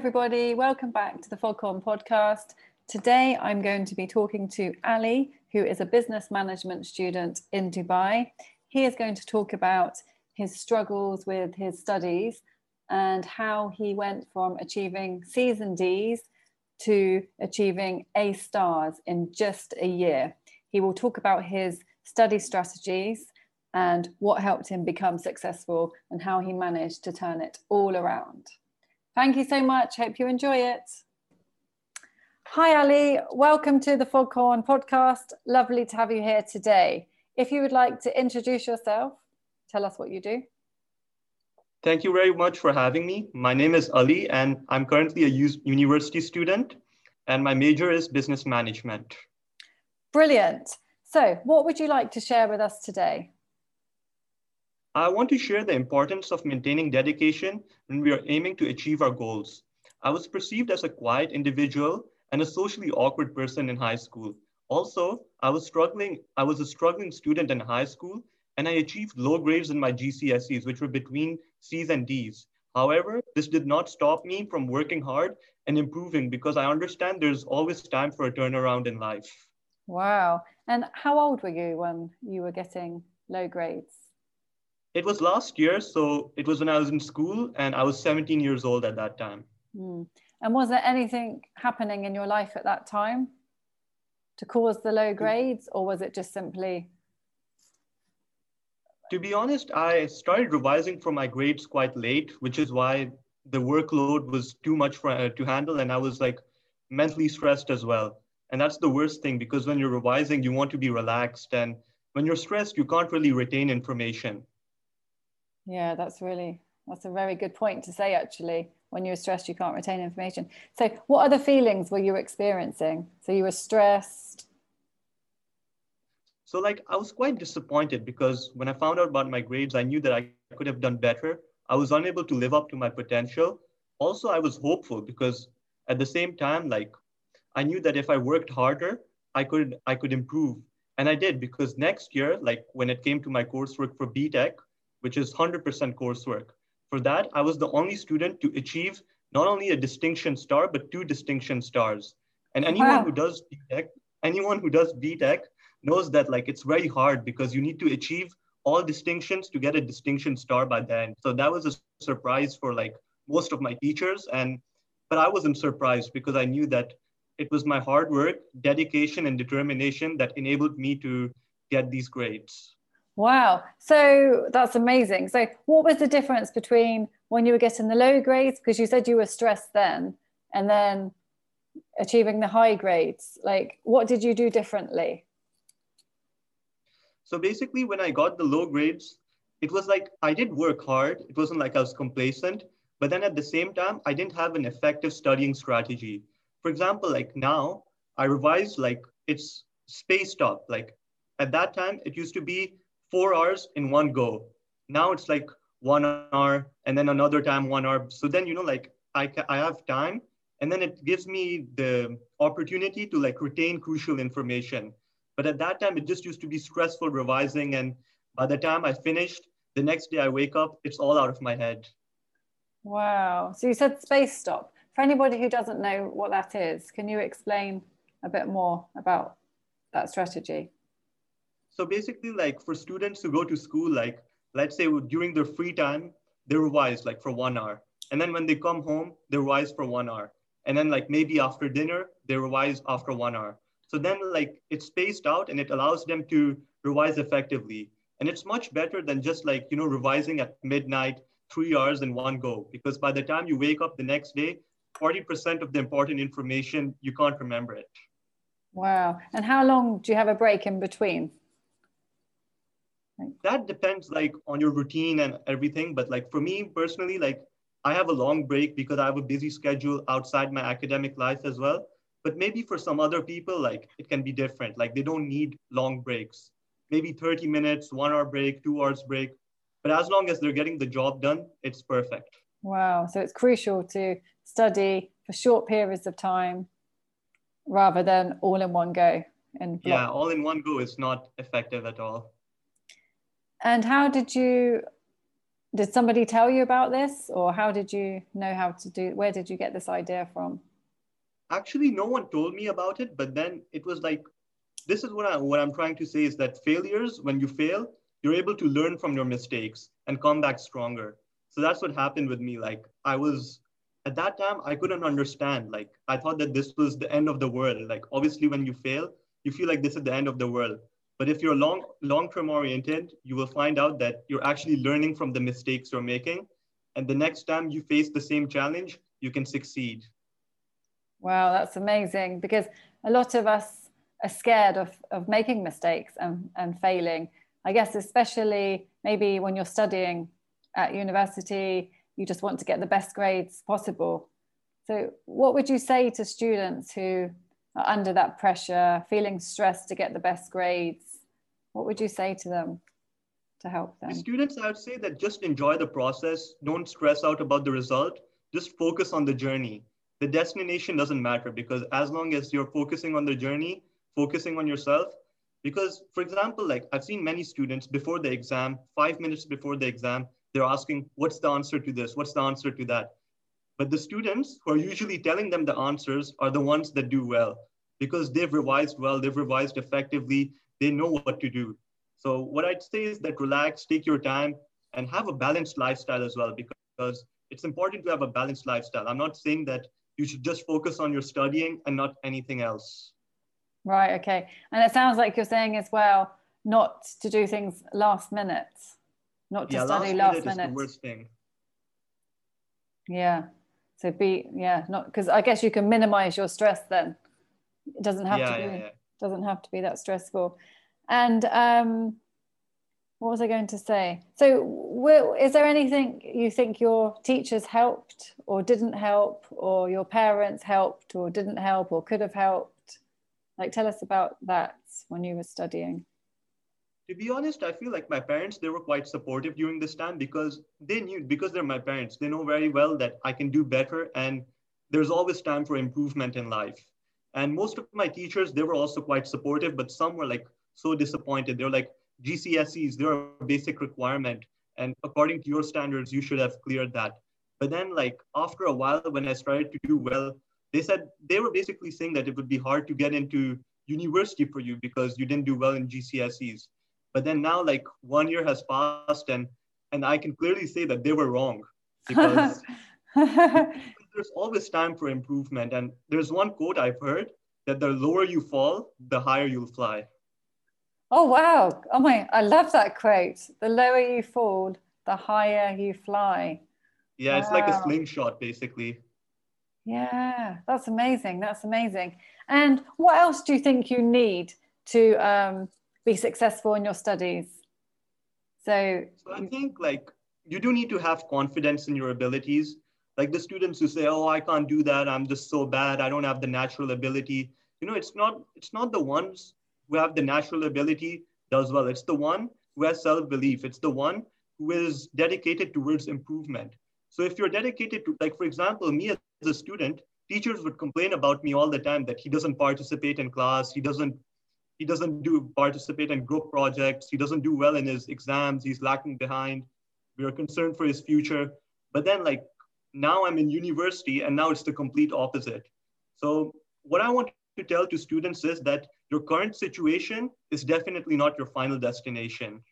everybody. Welcome back to the Foghorn podcast. Today, I'm going to be talking to Ali, who is a business management student in Dubai. He is going to talk about his struggles with his studies and how he went from achieving C's and D's to achieving A stars in just a year. He will talk about his study strategies and what helped him become successful and how he managed to turn it all around. Thank you so much. Hope you enjoy it. Hi, Ali. Welcome to the Foghorn podcast. Lovely to have you here today. If you would like to introduce yourself, tell us what you do. Thank you very much for having me. My name is Ali, and I'm currently a university student, and my major is business management. Brilliant. So, what would you like to share with us today? I want to share the importance of maintaining dedication when we are aiming to achieve our goals. I was perceived as a quiet individual and a socially awkward person in high school. Also, I was struggling, I was a struggling student in high school and I achieved low grades in my GCSEs, which were between C's and D's. However, this did not stop me from working hard and improving because I understand there's always time for a turnaround in life. Wow. And how old were you when you were getting low grades? It was last year, so it was when I was in school, and I was 17 years old at that time. Mm. And was there anything happening in your life at that time to cause the low grades, or was it just simply? To be honest, I started revising for my grades quite late, which is why the workload was too much for, uh, to handle, and I was like mentally stressed as well. And that's the worst thing because when you're revising, you want to be relaxed, and when you're stressed, you can't really retain information. Yeah, that's really that's a very good point to say actually. When you're stressed, you can't retain information. So what other feelings were you experiencing? So you were stressed. So like I was quite disappointed because when I found out about my grades, I knew that I could have done better. I was unable to live up to my potential. Also, I was hopeful because at the same time, like I knew that if I worked harder, I could I could improve. And I did because next year, like when it came to my coursework for BTEC, which is 100% coursework. For that, I was the only student to achieve not only a distinction star, but two distinction stars. And anyone wow. who does BTEC, anyone who does BTEC knows that like it's very hard because you need to achieve all distinctions to get a distinction star by then. So that was a surprise for like most of my teachers. And but I wasn't surprised because I knew that it was my hard work, dedication, and determination that enabled me to get these grades. Wow. So that's amazing. So, what was the difference between when you were getting the low grades, because you said you were stressed then, and then achieving the high grades? Like, what did you do differently? So, basically, when I got the low grades, it was like I did work hard. It wasn't like I was complacent. But then at the same time, I didn't have an effective studying strategy. For example, like now, I revised like it's spaced up. Like at that time, it used to be four hours in one go. Now it's like one hour and then another time one hour. So then, you know, like I, I have time and then it gives me the opportunity to like retain crucial information. But at that time, it just used to be stressful revising. And by the time I finished, the next day I wake up, it's all out of my head. Wow. So you said space stop. For anybody who doesn't know what that is, can you explain a bit more about that strategy? So basically, like for students who go to school, like let's say during their free time, they revise like for one hour. And then when they come home, they revise for one hour. And then like maybe after dinner, they revise after one hour. So then like it's spaced out and it allows them to revise effectively. And it's much better than just like, you know, revising at midnight, three hours in one go. Because by the time you wake up the next day, 40% of the important information, you can't remember it. Wow. And how long do you have a break in between? That depends like on your routine and everything but like for me personally like i have a long break because i have a busy schedule outside my academic life as well but maybe for some other people like it can be different like they don't need long breaks. Maybe 30 minutes one hour break two hours break but as long as they're getting the job done it's perfect. Wow so it's crucial to study for short periods of time rather than all in one go and yeah all in one go is not effective at all and how did you did somebody tell you about this or how did you know how to do where did you get this idea from? Actually no one told me about it but then it was like this is what, I, what i'm trying to say is that failures when you fail you're able to learn from your mistakes and come back stronger. So that's what happened with me. Like i was at that time i couldn't understand. Like i thought that this was the end of the world. Like obviously when you fail you feel like this is the end of the world but if you're long long term oriented, you will find out that you're actually learning from the mistakes you're making. And the next time you face the same challenge, you can succeed. Wow, that's amazing because a lot of us are scared of, of making mistakes and, and failing. I guess, especially maybe when you're studying at university, you just want to get the best grades possible. So, what would you say to students who are under that pressure, feeling stressed to get the best grades? What would you say to them to help them? Students, I would say that just enjoy the process. Don't stress out about the result. Just focus on the journey. The destination doesn't matter because as long as you're focusing on the journey, focusing on yourself, because for example, like I've seen many students before the exam, five minutes before the exam, they're asking, what's the answer to this? What's the answer to that? But the students who are usually telling them the answers are the ones that do well because they've revised well, they've revised effectively, they know what to do. So what I'd say is that relax, take your time, and have a balanced lifestyle as well, because it's important to have a balanced lifestyle. I'm not saying that you should just focus on your studying and not anything else. Right. Okay. And it sounds like you're saying as well, not to do things last minute, not to yeah, study last, last minute. minute. Is the worst thing. Yeah. So be yeah, not because I guess you can minimize your stress then. It doesn't have yeah, to be. Yeah, doesn't have to be that stressful. And um, what was I going to say? So, is there anything you think your teachers helped or didn't help, or your parents helped or didn't help or could have helped? Like, tell us about that when you were studying. To be honest, I feel like my parents they were quite supportive during this time because they knew because they're my parents, they know very well that I can do better and there's always time for improvement in life. And most of my teachers, they were also quite supportive, but some were like so disappointed. They're like, GCSEs, they're a basic requirement. And according to your standards, you should have cleared that. But then, like, after a while, when I started to do well, they said they were basically saying that it would be hard to get into university for you because you didn't do well in GCSEs. But then now, like, one year has passed, and and I can clearly say that they were wrong because there's always time for improvement. And there's one quote I've heard that the lower you fall, the higher you'll fly. Oh, wow. Oh, my, I love that quote. The lower you fall, the higher you fly. Yeah, wow. it's like a slingshot, basically. Yeah, that's amazing. That's amazing. And what else do you think you need to um, be successful in your studies? So, so I think like you do need to have confidence in your abilities like the students who say oh i can't do that. I'm just so bad. I don't have the natural ability. You know it's not it's not the ones who have the natural ability does well. It's the one who has self-belief. It's the one who is dedicated towards improvement. So if you're dedicated to like for example me as a student teachers would complain about me all the time that he doesn't participate in class. He doesn't he doesn't do participate in group projects. He doesn't do well in his exams. He's lacking behind. We are concerned for his future. But then like now I'm in university and now it's the complete opposite. So what I want to tell to students is that your current situation is definitely not your final destination.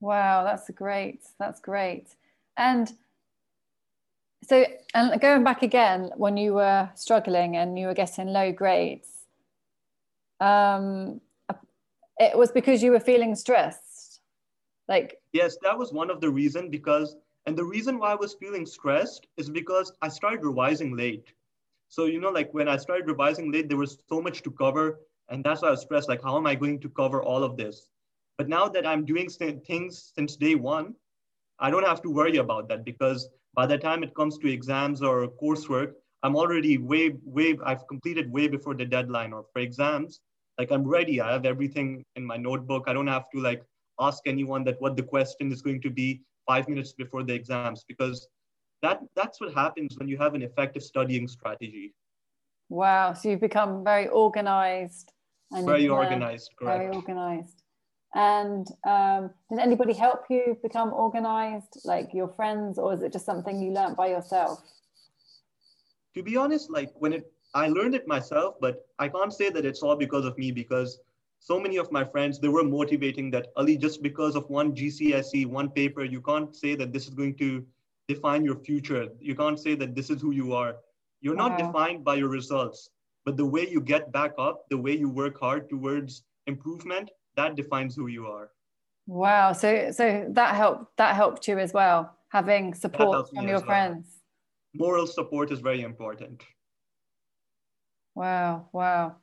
Wow, that's great. That's great. And so, and going back again, when you were struggling and you were getting low grades, um, it was because you were feeling stressed. Like yes, that was one of the reason because and the reason why I was feeling stressed is because I started revising late. So, you know, like when I started revising late, there was so much to cover. And that's why I was stressed. Like, how am I going to cover all of this? But now that I'm doing things since day one, I don't have to worry about that because by the time it comes to exams or coursework, I'm already way, way, I've completed way before the deadline. Or for exams, like I'm ready. I have everything in my notebook. I don't have to like ask anyone that what the question is going to be five minutes before the exams because that that's what happens when you have an effective studying strategy wow so you've become very organized and very organized correct. very organized And um, did anybody help you become organized, like your friends, or is it just something you learned by yourself? To be honest, like when it, I learned it myself, but I can't say that it's all because of me because so many of my friends, they were motivating that Ali, just because of one GCSE, one paper, you can't say that this is going to define your future. You can't say that this is who you are. You're not wow. defined by your results, but the way you get back up, the way you work hard towards improvement, that defines who you are. Wow. So so that helped that helped you as well, having support from your friends. Well. Moral support is very important. Wow, wow.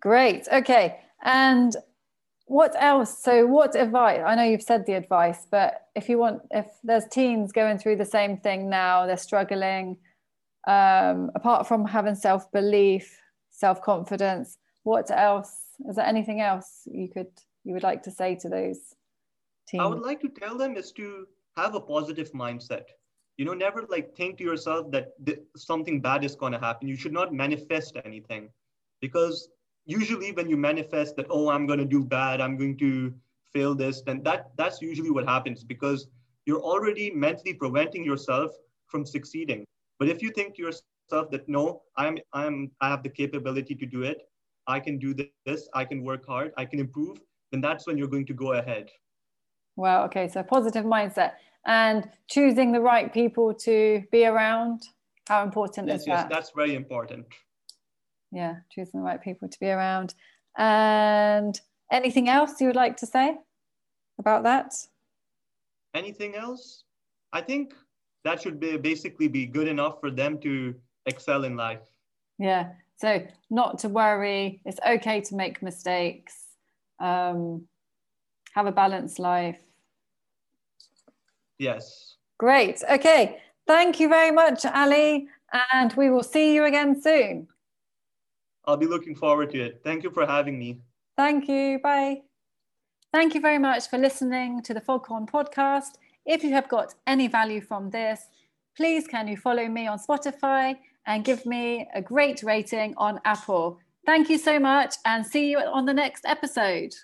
Great. Okay. And what else? So, what advice? I know you've said the advice, but if you want, if there's teens going through the same thing now, they're struggling, um, apart from having self belief, self confidence, what else? Is there anything else you could you would like to say to those teens? I would like to tell them is to have a positive mindset. You know, never like think to yourself that th- something bad is going to happen. You should not manifest anything because usually when you manifest that oh i'm going to do bad i'm going to fail this then that that's usually what happens because you're already mentally preventing yourself from succeeding. But if you think to yourself that no i'm i'm i have the capability to do it i can do this i can work hard i can improve then that's when you're going to go ahead. Well okay so positive mindset. And choosing the right people to be around how important yes, is yes, that? that's very important yeah choosing the right people to be around. And anything else you would like to say about that? Anything else? I think that should be basically be good enough for them to excel in life. Yeah so not to worry. It's okay to make mistakes. Um, have a balanced life. Yes. Great. Okay. Thank you very much ali. And we will see you again soon I'll be looking forward to it. Thank you for having me. Thank you. Bye. Thank you very much for listening to the Foghorn podcast. If you have got any value from this, please can you follow me on Spotify and give me a great rating on Apple. Thank you so much and see you on the next episode.